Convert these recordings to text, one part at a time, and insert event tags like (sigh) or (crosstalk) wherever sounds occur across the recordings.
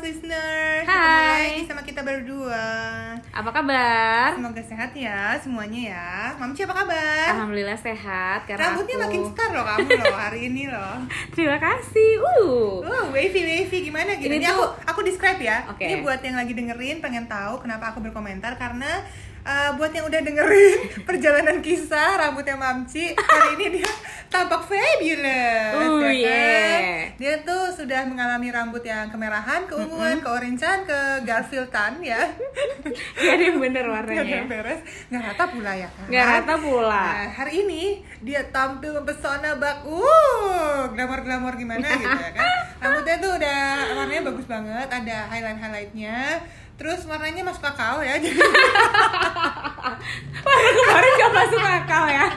Pots listener. Hai. Ketemu lagi sama kita berdua. Apa kabar? Semoga sehat ya semuanya ya. Mamci apa kabar? Alhamdulillah sehat karena Rambutnya aku... makin star loh kamu loh hari ini loh. (laughs) Terima kasih. Uh. Oh, wavy wavy gimana gitu. Ini Ini, aku tuh- aku describe ya. Oke. Ini buat yang lagi dengerin pengen tahu kenapa aku berkomentar karena uh, buat yang udah dengerin (laughs) perjalanan kisah rambutnya Mamci hari ini dia tampak fabulous. Oh, ya kan? yeah. Dia tuh sudah mengalami rambut yang kemerahan, keunguan, keorangean, ke Garfieldan ya. Gak ada yang bener ada warnanya. yang beres, nggak rata pula ya kan? Gak rata pula. Nah, hari ini dia tampil mempesona bak, uh, glamor-glamor gimana gitu ya kan? (laughs) Rambutnya tuh udah warnanya bagus banget, ada highlight-highlightnya. Terus warnanya masuk akal ya, jadi (laughs) (laughs) Warna kemarin gak masuk akal ya.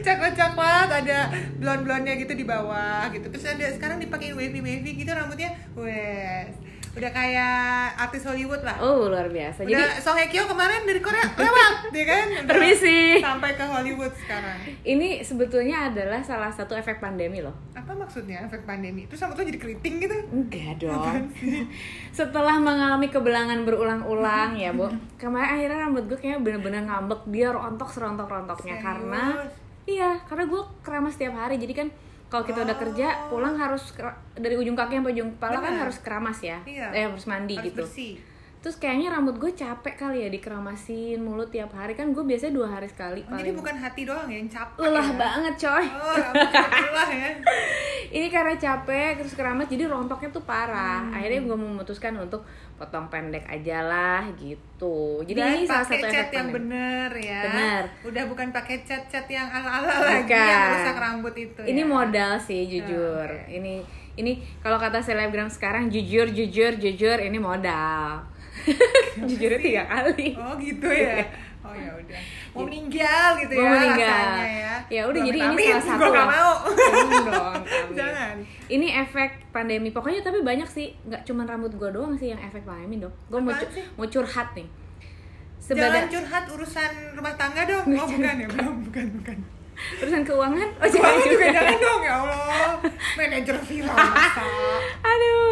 coklat-coklat, ada blond-blondnya gitu di bawah gitu. Terus ada sekarang dipakai wavy-wavy gitu rambutnya, wes. Udah kayak artis Hollywood lah. Oh luar biasa. Jadi Udah Song Hye Kyo kemarin dari Korea lewat, dia (laughs) kan? Udah Permisi. Sampai ke Hollywood sekarang. ini sebetulnya adalah salah satu efek pandemi loh. Apa maksudnya efek pandemi? Terus rambut lo jadi keriting gitu? Enggak dong. (laughs) Setelah mengalami kebelangan berulang-ulang ya, Bu. Kemarin akhirnya rambut gue kayaknya bener-bener ngambek dia rontok serontok-rontoknya karena iya, karena gue keramas setiap hari. Jadi kan kalau kita udah kerja Oh. pulang harus dari ujung kaki sampai ujung kepala kan Benar. harus keramas ya. Iya. Eh harus mandi Harus gitu. bersih. Terus kayaknya rambut gue capek kali ya dikeramasin mulut tiap hari kan gue biasanya dua hari sekali Oh, jadi bukan hati doang ya yang capek lelah ya? banget coy. Oh, rambut lelah ya. (laughs) ini karena capek terus keramas jadi rontoknya tuh parah Hmm. akhirnya gue memutuskan untuk potong pendek aja lah gitu jadi Dan ini salah pakai satu cat efek yang bener ya. Bener. Udah bukan pakai cat-cat yang ala-ala lagi Bukan. yang merusak rambut itu ini ya. modal sih jujur oke. ini ini kalau kata selebgram sekarang jujur jujur jujur ini modal jujurnya tiga kali Oh gitu ya. Oh ya udah. Mau meninggal gitu Mau ya meninggal. rasanya ya. Ya udah, jadi ini salah (laughs) satu Gua gak mau. (laughs) Jangan dong. Jangan. ini efek pandemi pokoknya tapi banyak sih nggak cuma rambut gue doang sih yang efek pandemi dong gue mau cu- mau curhat nih Jangan Sebada curhat urusan rumah tangga dong. Oh bukan ya, belum, bukan, bukan. urusan keuangan oh Jangan jangan juga juga jangan dong ya Allah. Manajer (laughs) viral masa. aduh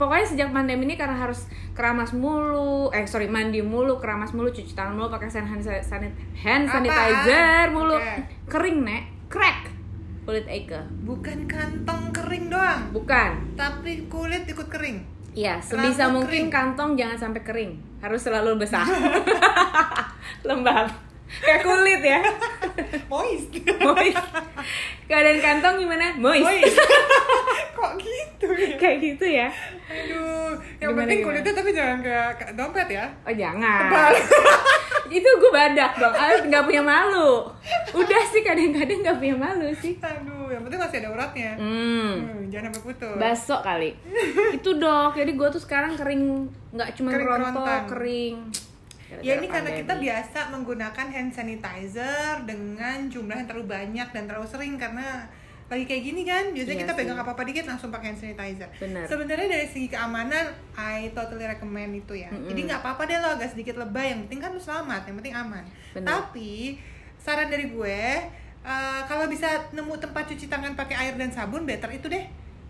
pokoknya sejak pandemi ini karena harus keramas mulu eh sorry mandi mulu keramas mulu cuci tangan mulu pakai hand, hand, sanit- hand Apaan? sanitizer mulu Oke. kering nek crack kulit Eike Bukan kantong kering doang, bukan tapi kulit ikut kering. Iya, sebisa Rambut mungkin kering. kantong jangan sampai kering. Harus selalu basah. (laughs) (laughs) Lembab. Kayak kulit ya. Moist. Moist. Keadaan kantong gimana? Moist. Moist. (laughs) Kok gitu ya? Kayak gitu ya. Aduh, yang Gimana, penting gimana? kulitnya tapi jangan ke, ke dompet ya. Oh jangan. Tebal. (laughs) Itu gue badak dong. Ah, nggak punya malu. Udah sih kadang-kadang nggak punya malu sih. Aduh, yang penting masih ada uratnya. Hmm. Hmm, jangan sampai putus. Baso kali. (laughs) Itu dok. Jadi gue tuh sekarang kering nggak cuma Kering kerontan. kering. Ya ini Gara-gara karena kita pandemi. biasa menggunakan hand sanitizer dengan jumlah yang terlalu banyak dan terlalu sering karena lagi kayak gini kan biasanya Iya kita sih. pegang apa-apa dikit langsung pakai hand sanitizer. Benar. Sebenarnya dari segi keamanan I totally recommend itu ya. Mm-mm. Jadi nggak apa-apa deh lo agak sedikit lebay yang penting kan lo selamat, yang penting aman. Benar. Tapi saran dari gue eh, kalau bisa nemu tempat cuci tangan pakai air dan sabun better itu deh.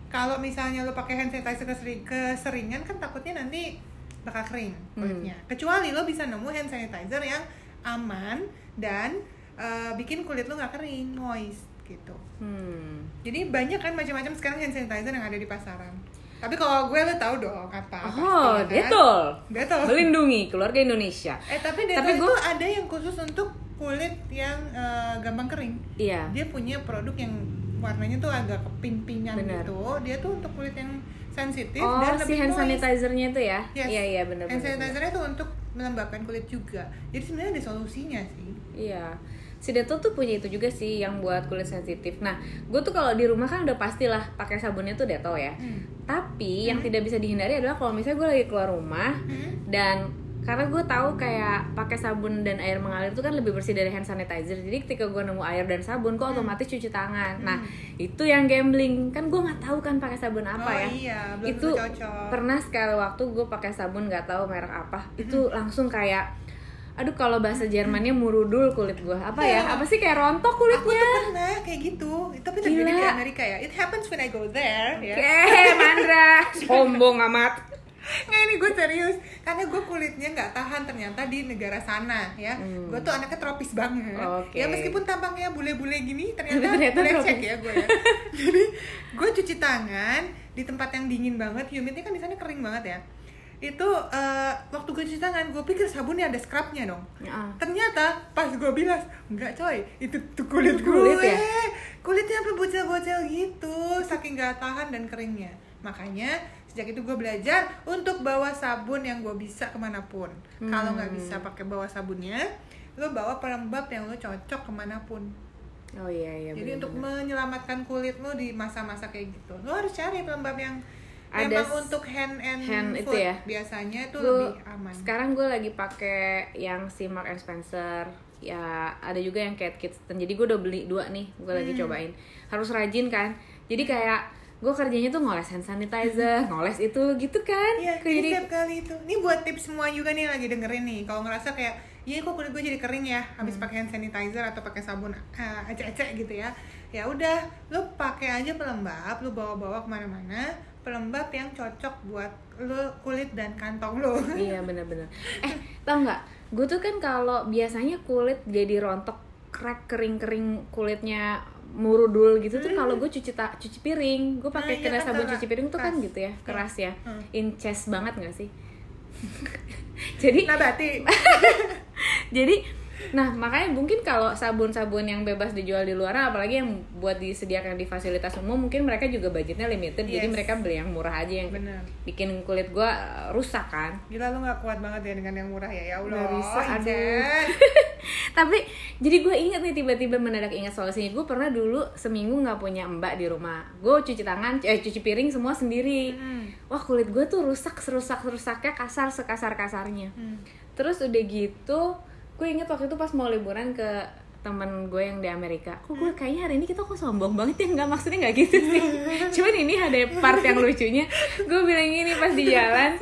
Kalau misalnya lo pakai hand sanitizer kesering- keseringan kan takutnya nanti bakal kering kulitnya. Hmm. Kecuali lo bisa nemu hand sanitizer yang aman dan eh, bikin kulit lo nggak kering, moist gitu. Hmm. Jadi banyak kan macam-macam sekarang hand sanitizer yang ada di pasaran. Tapi kalau gue lo tahu dong apa. Oh, pasti, ya kan? Detol. Detol. Melindungi keluarga Indonesia. Eh tapi Detol Tapi itu gua- ada yang khusus untuk kulit yang eh, gampang kering. Iya. Dia punya produk yang warnanya tuh agak kepimpingan Benar. gitu. Dia tuh untuk kulit yang sensitif Oh, dan si lebih hand sanitizer-nya itu ya? Yes. Iya, iya benar Hand benar. sanitizer itu untuk melembabkan kulit juga. Jadi sebenarnya ada solusinya sih. Iya. Si Detol tuh punya itu juga sih yang buat kulit sensitif. Nah, gue tuh kalau di rumah kan udah pastilah pakai sabunnya tuh Detol ya. Hmm. Tapi yang tidak bisa dihindari adalah kalau misalnya gue lagi keluar rumah Hmm. dan karena gue tahu kayak pakai sabun dan air mengalir itu kan lebih bersih dari hand sanitizer. Jadi ketika gue nemu air dan sabun gue otomatis cuci tangan. Nah itu yang gambling. Kan gue nggak tahu kan pakai sabun apa oh ya. iya, belum itu cocok. pernah sekali waktu gue pakai sabun nggak tahu merek apa. Itu langsung kayak aduh kalau bahasa Jermannya murudul kulit gue apa ya? Apa sih kayak rontok Aku tuh kulitnya? pernah kayak gitu. Tapi terjadi di. Amerika ya. It happens when I go there. oke Ya. Mandra. Sombong (laughs) sombong amat Nggak ini gue serius. Karena gue kulitnya nggak tahan ternyata di negara sana ya. Hmm. Gue tuh anaknya tropis banget. Oke. Ya meskipun tampangnya bule-bule gini Ternyata, (laughs) Ternyata lecek ya gue ya. (laughs) Jadi gue cuci tangan Di tempat yang dingin banget. Humidnya kan di sana kering banget ya. Itu eh, waktu gue cuci tangan Gue pikir sabunnya ada scrubnya dong. Ya. Ternyata pas gue bilas Enggak coy. Itu tuh kulit Itu kulit gue. ya? Kulitnya sampai bocel-bocel gitu Saking gak tahan dan keringnya. Makanya sejak itu gue belajar untuk bawa sabun yang gue bisa ke mana pun kalau nggak Hmm. bisa pakai bawa sabunnya lo bawa pelembab yang lo cocok ke mana pun oh iya iya jadi untuk bener-bener. menyelamatkan kulit lo di masa-masa kayak gitu lo harus cari pelembab yang Ada memang s- untuk hand and, hand itu foot ya? biasanya itu Gua- lebih aman sekarang gue lagi pakai yang si Mark and Spencer ya ada juga yang Kate Kidston jadi gue udah beli dua nih gue lagi Hmm. cobain harus rajin kan jadi kayak gue kerjanya tuh ngoles hand sanitizer ngoles itu gitu kan Iya, jadi setiap kali itu. Ini buat tips semua juga nih lagi dengerin nih. Kalau ngerasa kayak, iya kok kulit gue jadi kering ya, habis Hmm. pakai hand sanitizer atau pakai sabun uh, ecek-ecek gitu ya. Ya udah, lo pakai aja pelembab, lo bawa-bawa ke mana-mana. Pelembab yang cocok buat lo kulit dan kantong lo. iya (laughs) bener-bener eh tau nggak gue tuh kan kalau biasanya kulit jadi rontok crack kering-kering kulitnya murudul gitu tuh kalau gue cuci ta- cuci piring gue pakai Hmm. Ah, iya kena kan, sabun cuci piring tuh kan Keras. gitu ya keras ya Hmm. inces banget nggak sih (laughs) jadi Nabati. (laughs) (laughs) jadi nah makanya mungkin kalau sabun-sabun yang bebas dijual di luar apalagi yang buat disediakan di fasilitas umum mungkin mereka juga budgetnya limited jadi Yes. mereka beli yang murah aja yang Bener. bikin kulit gua uh, rusak kan Gila lo gak kuat banget ya dengan yang murah ya. Ya Allah. Nggak bisa, aduh. (laughs) Tapi jadi gue inget nih tiba-tiba mendadak ingat solusinya gue pernah dulu seminggu nggak punya mbak di rumah gue cuci tangan eh cuci piring semua sendiri Hmm. wah kulit gue tuh rusak serusak serusaknya kasar sekasar kasarnya Hmm. terus udah gitu gue inget waktu itu pas mau liburan ke temen gue yang di Amerika. Kok gue kayaknya hari ini kita kok sombong banget ya? Nggak maksudnya nggak gitu sih. (laughs) Cuman ini ada part yang lucunya. Gue bilang gini pas di jalan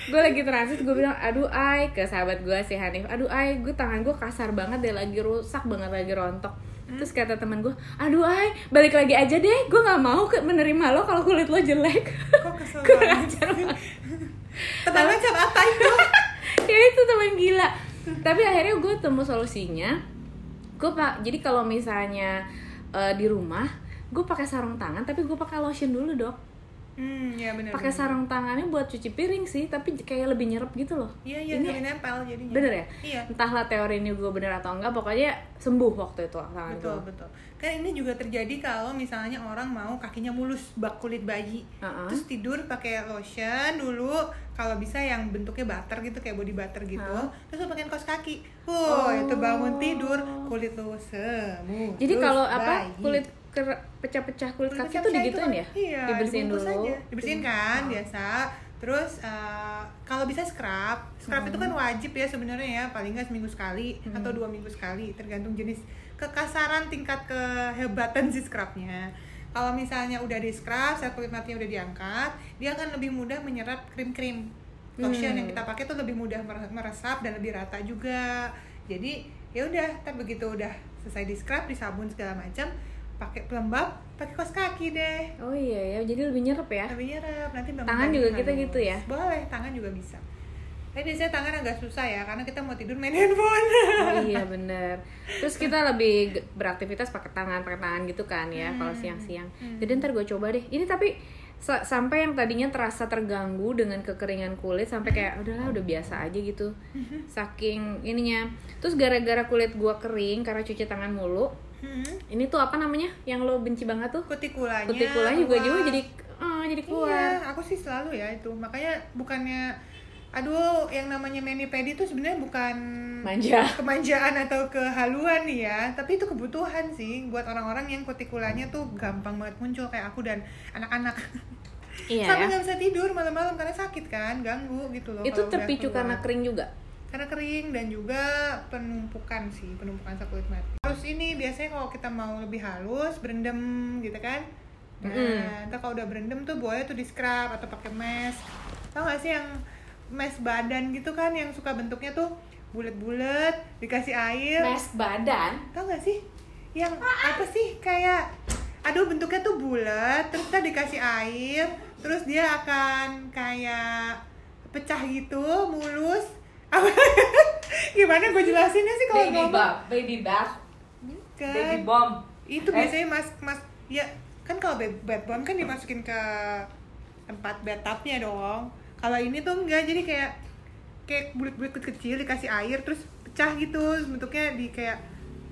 gue lagi transit gue bilang aduh ay ke sahabat gue si Hanif. Aduh ay gue tangan gue kasar banget deh lagi rusak banget lagi rontok. Terus kata teman gue aduh ay balik lagi aja deh. Gue nggak mau ke- menerima lo kalau kulit lo jelek. Kok kesel (laughs) kurang banget. ajar banget. Teman macam apa itu? ya itu teman gila tapi akhirnya gue temu solusinya. Gue pak jadi kalau misalnya eh, di rumah gue pakai sarung tangan tapi gue pakai lotion dulu dok Hmm, ya benar. pakai sarung tangannya buat cuci piring sih tapi kayak lebih nyerap gitu loh Iya, iya, Ini- lebih nempel jadinya. bener ya Iya. entahlah teori ini gue bener atau enggak pokoknya sembuh waktu itu tangan betul gue betul kan ini juga terjadi kalau misalnya orang mau kakinya mulus bak kulit bayi Uh-uh. terus tidur pakai lotion dulu kalau bisa yang bentuknya butter gitu kayak body butter gitu Huh? terus pakai kaos kaki wow Oh. itu bangun tidur kulit lo sembuh jadi kalau apa bayi. kulit pecah-pecah kulit kaki pecah tuh itu digituin kan- ya iya, dibersihin dulu aja. dibersihin kan Oh. biasa terus eh, kalau bisa scrub scrub itu Hmm. kan wajib ya sebenarnya ya paling nggak seminggu sekali atau dua minggu sekali tergantung jenis kekasaran tingkat kehebatan si scrubnya kalau misalnya udah di scrub sel kulit matinya udah diangkat dia akan lebih mudah menyerap krim-krim lotion Hmm. yang kita pakai tuh lebih mudah mere- meresap dan lebih rata juga jadi ya udah tapi begitu udah selesai di scrub disabun segala macam pakai pelembab pakai kaos kaki deh oh iya ya jadi lebih nyerap ya lebih nyerap nanti Tangan juga kita gitu ya? boleh tangan juga bisa tapi biasanya tangan agak susah ya karena kita mau tidur main (laughs) handphone Oh iya bener Terus kita lebih beraktivitas pakai tangan pakai tangan gitu kan ya kalau Hmm. siang-siang. Hmm. Jadi ntar gue coba deh. Ini tapi sa- sampai yang tadinya terasa terganggu dengan kekeringan kulit sampai kayak udahlah udah biasa aja gitu. (laughs) Saking ininya. Terus gara-gara kulit gue kering karena cuci tangan mulu. Hmm. Ini tuh apa namanya? Yang lo benci banget tuh? kutikulanya Kutikulanya juga juga jadi ah, jadi keluar. iya aku sih selalu ya itu makanya bukannya aduh yang namanya mani pedi itu sebenarnya bukan Manja. (laughs) kemanjaan atau kehaluan nih ya tapi itu kebutuhan sih buat orang-orang yang kutikulanya tuh gampang banget muncul kayak aku dan anak-anak Iya sampai ya. nggak bisa tidur malam-malam karena sakit kan ganggu gitu loh Itu terpicu karena kering juga. Karena kering dan juga penumpukan sih penumpukan sel kulit mati. Terus ini biasanya kalau kita mau lebih halus berendam gitu kan? Nah Mm. ntar kalau udah berendam tuh boleh tuh di scrub atau pakai mask. Tau gak sih yang mask badan gitu kan yang suka bentuknya tuh bulat-bulat dikasih air? Mask badan. tau gak sih? Yang apa sih kayak aduh bentuknya tuh bulat terus kita dikasih air terus dia akan kayak pecah gitu mulus (laughs) gimana gue jelasinnya sih kalau baby ngomong? bath baby bath. Bukan. baby bomb itu Eh. biasanya mas mas ya kan kalau bed bed bomb kan dimasukin ke tempat bathtubnya dong. Kalau ini tuh enggak jadi kayak kayak bulat-bulat kecil dikasih air terus pecah gitu. Bentuknya di kayak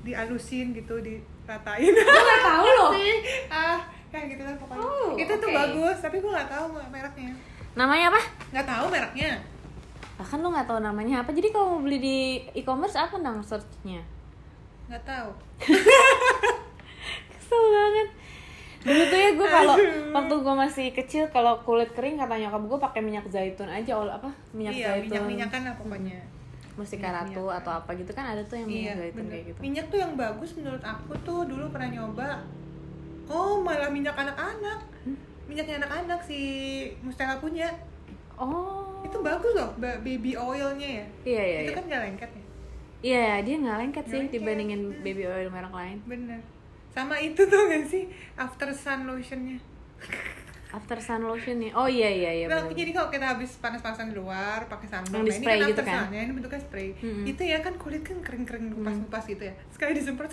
dialusin gitu diratain. Gue nggak (laughs) tahu loh. Ah kayak gitu lah pokoknya. Oh, itu tuh oke. bagus tapi gue nggak tahu mereknya. Namanya apa? Nggak tahu mereknya bahkan lu nggak tahu namanya apa. Jadi kalau mau beli di e-commerce apa nama searchnya? Nggak tahu. (laughs) Kesel banget. Dulu tuh ya gue kalau waktu gue masih kecil kalau kulit kering kata nyokap gue pakai minyak zaitun aja ol apa minyak iya zaitun. minyak minyakan lah pokoknya. Mustika ratu minyak-minyakan. atau apa gitu kan ada tuh yang iya minyak zaitun bener. kayak gitu. Minyak tuh yang bagus menurut aku tuh dulu pernah nyoba. Oh malah minyak anak-anak. Hmm? minyaknya anak-anak si Mustela punya. Oh itu bagus loh ba- baby oilnya ya. Iya iya itu iya. kan nggak lengket ya? Iya dia nggak lengket sih lengket. dibandingin baby oil merek lain. Bener. Sama itu tuh gak sih? After sun lotionnya. After sun lotion nih oh iya iya iya nah, jadi kalau kita habis panas-panasan di luar pakai sunblock nah, ini kan gitu after kan? sun ya ini bentuknya spray. Mm-mm. itu ya kan kulit kan kering-kering lupas-lupas gitu ya. Sekali disemprot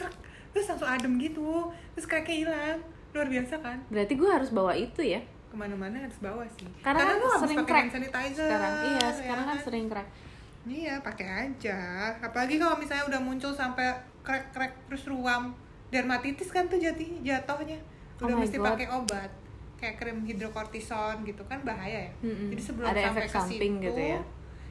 terus langsung adem gitu. Terus cracknya hilang. Luar biasa kan? Berarti gue harus bawa itu ya ke mana-mana harus bawa sih. Karena kan lu sering pakai crack hand sanitizer sekarang. Iya ya sekarang kan sering crack. Iya pakai aja. Apalagi kalau misalnya udah muncul sampai crack-crack terus ruam. Dermatitis kan tuh jati jatuhnya. Oh udah my mesti pakai obat. Kayak krim hidrokortison gitu kan bahaya ya. Mm-mm. jadi sebelum Ada sampai ke situ gitu ya?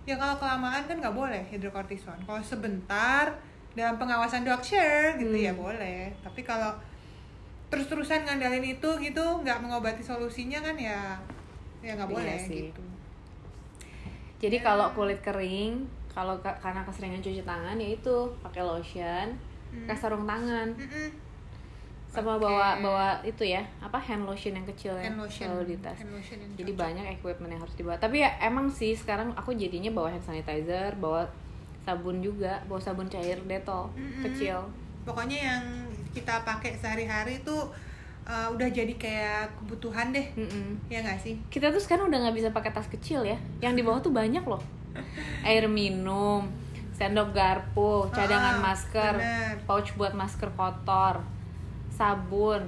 ya kalau kelamaan kan nggak boleh hidrokortison. Kalau sebentar dalam pengawasan dokter gitu Hmm. ya boleh. Tapi kalau terus-terusan ngandalin itu gitu nggak mengobati solusinya kan ya ya nggak Iya boleh sih. gitu jadi kalau kulit kering kalau ka- karena keseringan cuci tangan ya itu pakai lotion Hmm. pakai sarung tangan Mm-mm. sama Pakai bawa bawa itu ya apa hand lotion yang kecil ya hand lotion selalu di tas hand lotion yang jadi cocok. banyak equipment yang harus dibawa tapi ya emang sih sekarang aku jadinya bawa hand sanitizer bawa sabun juga bawa sabun cair detol Mm-mm. kecil pokoknya yang kita pakai sehari-hari tuh uh, udah jadi kayak kebutuhan deh. Mm-mm. ya nggak sih? Kita tuh sekarang udah nggak bisa pakai tas kecil ya. Yang di bawah tuh banyak loh. (laughs) Air minum sendok garpu cadangan Ah, masker bener. pouch buat masker kotor sabun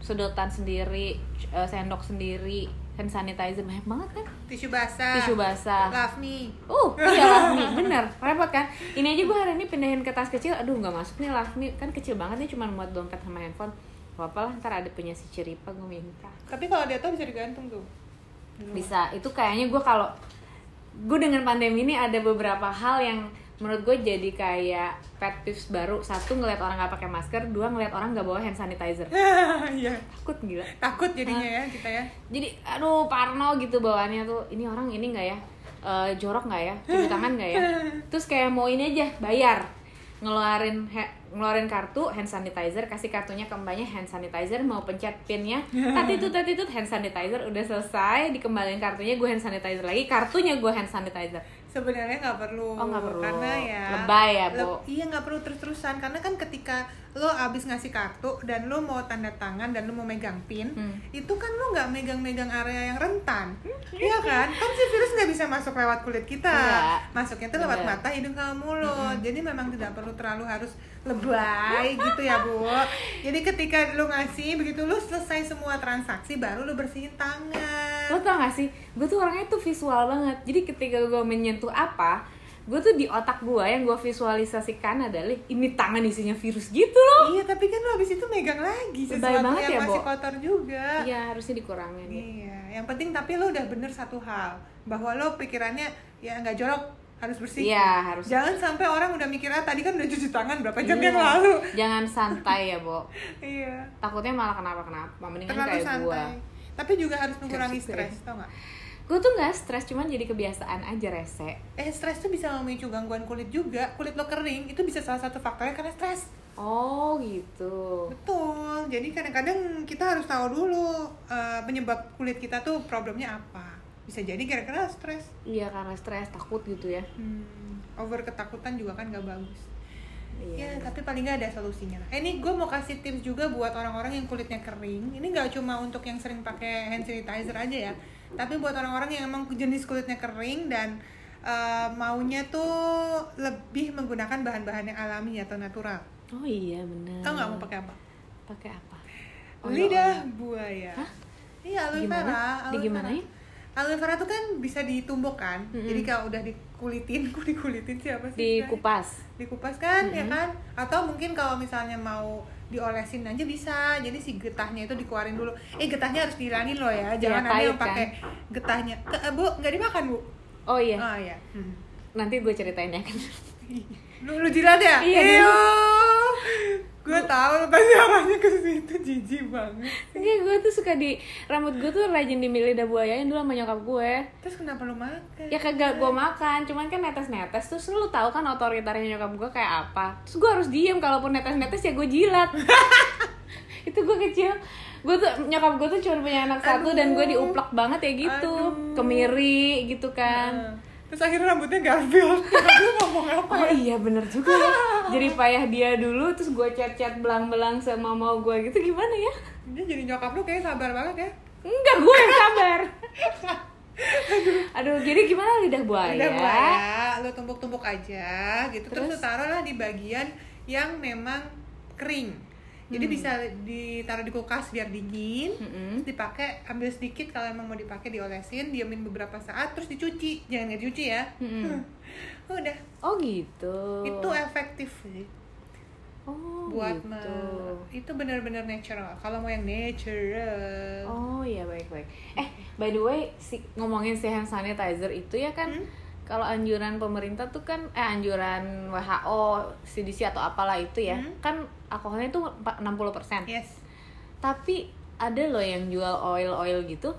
sedotan sendiri eh, sendok sendiri hand sanitizer banyak banget kan? Tisu basah. Tisu basah. Love me. Uh, iya Lavmi, bener, repot kan? Ini aja gue hari ini pindahin ke tas kecil, aduh nggak masuk nih Lavmi, kan kecil banget nih cuma muat dompet sama handphone. Gak apa lah, ntar ada punya si Ciripa gue minta. Tapi kalau dia tuh bisa digantung tuh. Bisa, itu kayaknya gue kalau Gue dengan pandemi ini ada beberapa hal yang menurut gue jadi kayak pet peeves baru. Satu, ngeliat orang gak pakai masker. Dua, ngeliat orang gak bawa hand sanitizer. (laughs) Iya. Takut gila. Takut jadinya ya kita ya. Jadi, aduh parno gitu bawaannya tuh. Ini orang ini gak ya? Eh, jorok gak ya? Cuci tangan gak ya? (laughs) Terus kayak mau ini aja, bayar. Ngeluarin ngeluarin kartu hand sanitizer kasih kartunya ke mbaknya hand sanitizer mau pencet pinnya. (laughs) Tadi itu tadi itu hand sanitizer udah selesai dikembaliin kartunya gue hand sanitizer lagi kartunya gue hand sanitizer sebenarnya nggak perlu Oh, perlu. karena ya Lebay ya, Bu. iya nggak perlu terus-terusan karena kan ketika lo abis ngasih kartu dan lo mau tanda tangan dan lo mau megang pin Hmm. itu kan lo nggak megang-megang area yang rentan iya kan kan si virus nggak bisa masuk lewat kulit kita Nggak. masuknya tuh lewat Bener. mata hidung sama mulut jadi memang tidak perlu terlalu harus lebay gitu ya bu jadi ketika lo ngasih begitu lo selesai semua transaksi baru lo bersihin tangan lo tau gak sih gue tuh orangnya tuh visual banget jadi ketika gue menyentuh apa gue tuh di otak gue yang gue visualisasikan adalah ini tangan isinya virus gitu loh Iya, tapi kan lo abis itu megang lagi sesuatu banget yang ya, masih Bo. kotor juga. iya harusnya dikurangin. Iya, yang penting tapi lo udah bener satu hal bahwa lo pikirannya ya nggak jorok harus bersih. Iya, harus. Jangan sampai orang udah mikir ah tadi kan udah cuci tangan berapa jam Iya. yang lalu. jangan santai ya Bo (laughs) iya. takutnya malah kenapa kenapa mendingan Terlalu kayak santai. gue Tapi juga harus mengurangi stres, tau gak? gue tuh nggak stres cuman jadi kebiasaan aja rese Eh, stres tuh bisa memicu gangguan kulit juga. Kulit lo kering, itu bisa salah satu faktornya karena stres. oh gitu Betul. Jadi kadang-kadang kita harus tahu dulu eh, penyebab kulit kita tuh problemnya apa. Bisa jadi kira-kira stres. iya karena stres takut gitu ya Hmm, over ketakutan juga kan gak bagus. Iya. Ya, tapi paling nggak ada solusinya. Eh, ini gue mau kasih tips juga buat orang-orang yang kulitnya kering. Ini nggak cuma untuk yang sering pakai hand sanitizer aja ya, tapi buat orang-orang yang emang jenis kulitnya kering dan eh, maunya tuh lebih menggunakan bahan-bahan yang alami atau natural. Oh iya benar. Tau nggak mau pakai apa? Pakai apa? Lidah buaya. Hah? Iya, aloe Gimana? vera. Aloe gimana vera. Ya? Aloe vera tuh kan bisa ditumbuk kan. Mm-mm. Jadi kalau udah dikulitin, (laughs) dikulitin siapa sih? Di istilahnya? kupas. dikupas kan ya Mm-mm. kan atau mungkin kalau misalnya mau diolesin aja bisa jadi si getahnya itu dikeluarin dulu eh getahnya harus dihilangin loh ya jangan ada pahit yang pakai kan? getahnya Ke, eh, bu nggak dimakan bu Oh iya. oh ya Nanti gue ceritain ya kan. (laughs) lu, lu jilat ya Iya, gue tahu lu pasti arahnya ke situ jijik banget. Enggak, gue tuh suka di rambut gue tuh rajin dimilih lidah buayain dulu sama nyokap gue. terus kenapa lu makan? Ya kagak gue makan, cuman kan netes-netes. Terus lu tahu kan otoritasnya nyokap gue kayak apa? Terus gue harus diem, kalaupun netes-netes ya gue jilat. (laughs) Itu gue kecil. Gue tuh nyokap gue tuh cuma punya anak satu dan gue Aduh. diuplak banget ya gitu. Aduh. kemiri gitu kan. Nah, terus akhirnya rambutnya Garfield lu (laughs) ngomong apa Oh ya? iya bener juga ya. Jadi payah dia dulu terus gue chat-chat belang-belang sama mau gue gitu gimana ya? Dia jadi nyokap lu kayak sabar banget ya. Enggak gue yang sabar. (laughs) Aduh jadi gimana lidah buaya? Udah buaya, lu tumbuk-tumbuk aja gitu. Terus, Terus? lu taruhlah di bagian yang memang kering. Jadi Hmm. bisa ditaruh di kulkas biar dingin. Mm-mm. Terus dipakai ambil sedikit kalau emang mau dipakai diolesin, diamin beberapa saat terus dicuci. Jangan nggak dicuci ya. Mm-mm. (laughs) Udah. Oh gitu Itu efektif sih Oh buat gitu me- itu benar-benar natural. Kalau mau yang natural. Oh iya baik-baik Eh by the way si, ngomongin si hand sanitizer itu ya kan Hmm? Kalau anjuran pemerintah tuh kan Eh anjuran WHO, CDC atau apalah itu ya Hmm. Kan alkoholnya tuh 60% Yes. tapi ada loh yang jual oil oil gitu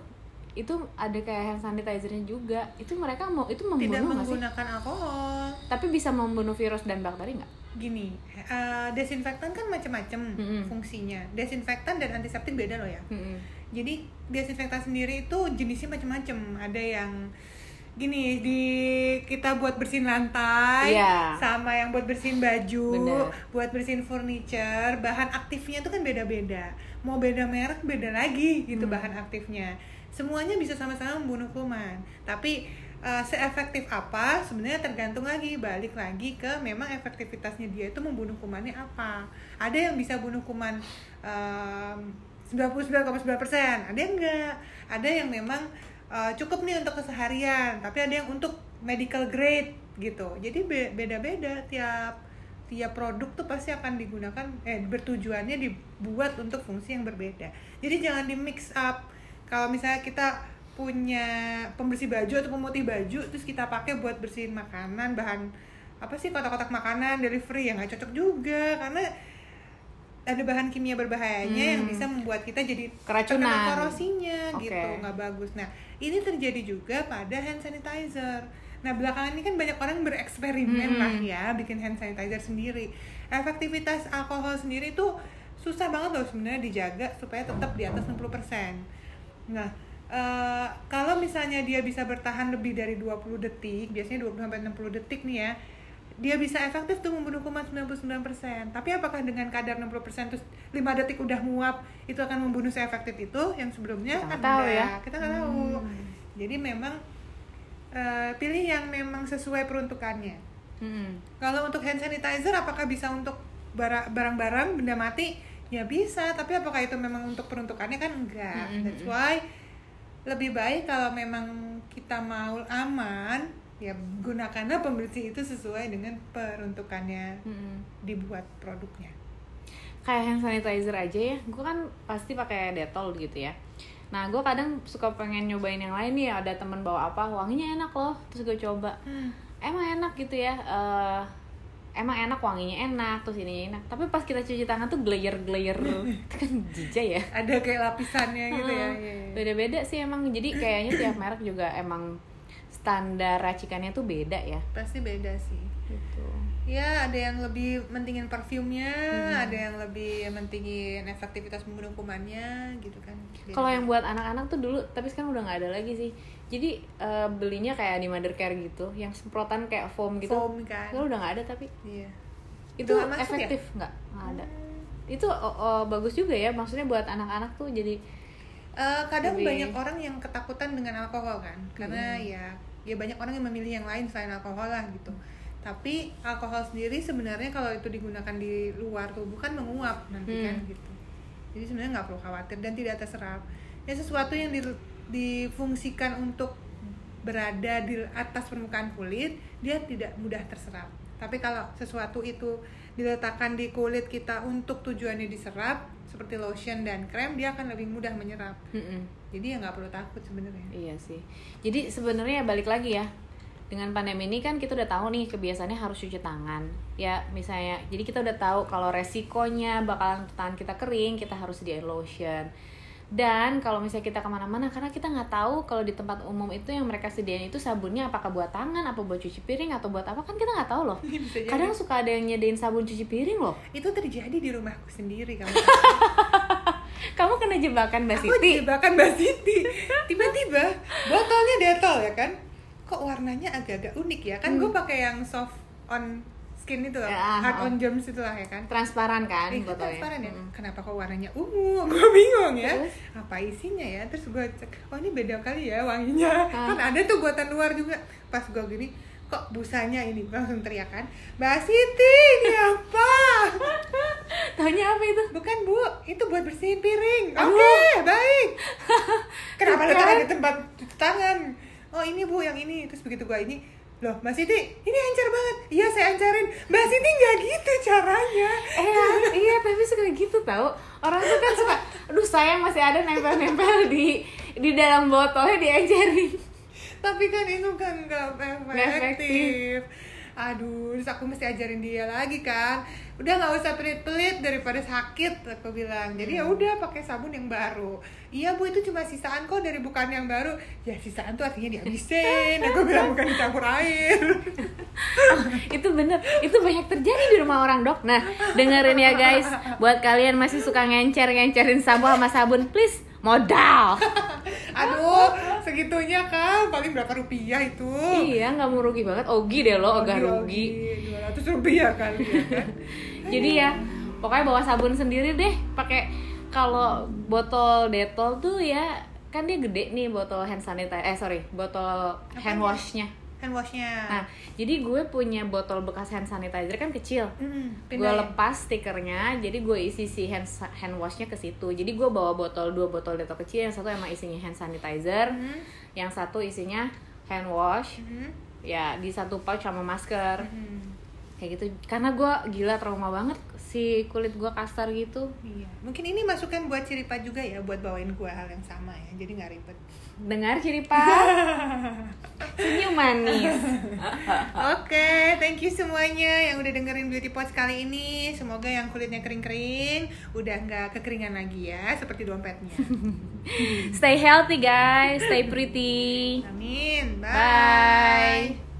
itu ada kayak hand sanitizernya juga itu mereka mau itu Tidak membunuh sih menggunakan alkohol. tapi bisa membunuh virus dan bakteri nggak gini eh, desinfektan kan macam-macam Mm-mm. fungsinya desinfektan dan antiseptik beda loh ya Mm-mm. jadi desinfektan sendiri itu jenisnya macam-macam ada yang gini di kita buat bersihin lantai Iya. sama yang buat bersihin baju Bener. buat bersihin furniture bahan aktifnya itu kan beda-beda mau beda merek beda lagi gitu Hmm. bahan aktifnya semuanya bisa sama-sama membunuh kuman tapi uh, seefektif apa sebenarnya tergantung lagi balik lagi ke memang efektivitasnya dia itu membunuh kumannya apa ada yang bisa bunuh kuman um, 99,9% ada yang enggak ada yang memang uh, cukup nih untuk keseharian tapi ada yang untuk medical grade gitu. Jadi be- beda-beda tiap tiap produk tuh pasti akan digunakan eh bertujuannya dibuat untuk fungsi yang berbeda. Jadi jangan di mix up. Kalau misalnya kita punya pembersih baju atau pemutih baju terus kita pakai buat bersihin makanan bahan apa sih kotak-kotak makanan delivery yang nggak cocok juga. Karena ada bahan kimia berbahayanya yang Hmm. bisa membuat kita jadi Keracunan. korosinya Oke. gitu nggak bagus nah ini terjadi juga pada hand sanitizer nah belakangan ini kan banyak orang yang bereksperimen Hmm. lah ya bikin hand sanitizer sendiri efektivitas alkohol sendiri tuh susah banget loh sebenarnya dijaga supaya tetap di atas 60% nah eh, kalau misalnya dia bisa bertahan lebih dari 20 detik biasanya 20 sampai 60 detik nih ya dia bisa efektif tuh membunuh kuman 99% tapi apakah dengan kadar 60% terus 5 detik udah muap itu akan membunuh seefektif itu yang sebelumnya Kita kan tahu enggak. ya. kita nggak tahu Hmm. jadi memang eh, pilih yang memang sesuai peruntukannya Mm-mm. kalau untuk hand sanitizer apakah bisa untuk bara- barang-barang benda mati ya bisa tapi apakah itu memang untuk peruntukannya kan enggak Mm-mm. that's why lebih baik kalau memang kita mau aman ya gunakanlah pembersih itu sesuai dengan peruntukannya Mm-mm. dibuat produknya. Kayak hand sanitizer aja ya. Gue kan pasti pakai detol gitu ya. Nah gue kadang suka pengen nyobain yang lain nih. Ada temen bawa apa wanginya enak loh. Terus gue coba. Emang enak gitu ya. Eh, emang enak wanginya enak terus ininya enak. Tapi pas kita cuci tangan tuh glayer glayer (laughs) itu kan jijik ya. Ada kayak lapisannya gitu ya. Heeh. iya, iya. beda-beda sih emang. Jadi kayaknya tiap merek juga emang standar racikannya tuh beda ya? Pasti beda sih. Gitu. Ya ada yang lebih mentingin parfumnya Hmm. ada yang lebih mentingin efektivitas membunuh kumannya gitu kan. Kalau yang buat anak-anak tuh dulu tapi sekarang udah nggak ada lagi sih. Jadi eh, belinya kayak di mother care gitu yang semprotan kayak foam gitu. Foam kan. Sekarang udah nggak ada tapi iya. Itu masuk ya? efektif nggak? Nggak ada. Itu oh, oh, bagus juga ya maksudnya buat anak-anak tuh jadi Eh, kadang Lebih- banyak orang yang ketakutan dengan alkohol kan. Karena Hmm. ya ya banyak orang yang memilih yang lain selain alkohol lah gitu. Tapi alkohol sendiri sebenarnya kalau itu digunakan di luar tubuh kan menguap nanti Hmm. kan gitu. Jadi sebenarnya nggak perlu khawatir dan tidak terserap. Ya sesuatu yang di- difungsikan untuk berada di atas permukaan kulit dia tidak mudah terserap. Tapi kalau sesuatu itu diletakkan di kulit kita untuk tujuannya diserap seperti lotion dan krem dia akan lebih mudah menyerap mm-mm. jadi ya nggak perlu takut sebenarnya Iya sih. Jadi sebenarnya balik lagi ya. Dengan pandemi ini kan kita udah tahu nih kebiasaannya harus cuci tangan. Ya misalnya, jadi kita udah tahu kalau resikonya bakalan tangan kita kering, kita harus sediain lotion. Dan kalau misalnya kita ke mana-mana, karena kita nggak tahu kalau di tempat umum itu yang mereka sediain itu sabunnya apakah buat tangan, apa buat cuci piring, atau buat apa kan kita nggak tahu loh. (laughs) Kadang suka ada yang nyediain sabun cuci piring loh. itu terjadi di rumahku sendiri kamu (laughs) Kamu kena jebakan Mbak aku Siti. jebakan mbak Siti (laughs) tiba-tiba botolnya detol ya kan kok warnanya agak-agak unik ya kan gue pakai yang soft on skin itu loh Hmm. Ya, hard ah. on germs itu lah ya kan Transparan kan Eh, botolnya. transparan ya? Mm-mm. Kenapa kok warnanya ungu? (laughs) Gue bingung ya. Terus? Apa isinya ya? Terus gue cek, oh ini beda kali ya wanginya. Ah. Kan ada tuh buatan luar juga. Pas gue gini, kok busanya ini? (laughs) Langsung teriak kan, Mbak Siti, ini apa? (laughs) Taunya apa itu? Bukan bu, itu buat bersihin piring. Oh. Oke, baik. Kenapa Tuh letak kan? di tempat cuci tangan? Oh ini bu, yang ini. Terus begitu gua ini, loh Mbak Siti, ini encer banget. Iya saya encerin. Mbak Siti nggak gitu caranya. Eh, iya, tapi suka gitu tau Orang tuh kan suka, aduh sayang masih ada nempel-nempel di di dalam botolnya diencerin Tapi kan itu kan nggak Nggak efektif. Aduh, terus aku mesti ajarin dia lagi kan. Udah nggak usah pelit-pelit daripada sakit, aku bilang. Jadi ya udah pakai sabun yang baru. Iya bu, itu cuma sisaan kok dari bukan yang baru. Ya sisaan tuh artinya dihabisin. Aku bilang bukan dicampur air. (laughs) Itu bener, itu banyak terjadi di rumah orang dok Nah, dengerin ya guys Buat kalian masih suka ngencer-ngencerin sabun sama sabun Please, modal (laughs) Aduh, segitunya kan paling berapa rupiah itu? Iya, nggak mau rugi banget. Ogi deh lo, agak rugi. Dua ratus rupiah kali ya kan? (laughs) Jadi ya, pokoknya bawa sabun sendiri deh. Pakai kalau botol detol tuh ya kan dia gede nih botol hand sanitizer eh sorry botol hand washnya Hand washnya. nah jadi gue punya botol bekas hand sanitizer kan kecil Mm, gue ya? lepas stikernya jadi gue isi si hand hand washnya ke situ jadi gue bawa botol dua botol detol kecil yang satu emang isinya hand sanitizer Mhm, yang satu isinya hand wash mhm, ya di satu pouch sama masker mhm. Kayak gitu karena gue gila trauma banget si kulit gue kasar gitu Iya, mungkin ini masukan buat Ciripa juga ya, buat bawain gua hal yang sama ya, jadi nggak ribet. dengar ciripa (laughs) senyum manis Oke, thank you semuanya yang udah dengerin Beauty Pots kali ini. Semoga yang kulitnya kering-kering udah nggak kekeringan lagi ya, seperti dompetnya. (laughs) stay healthy guys stay pretty Amin. Bye.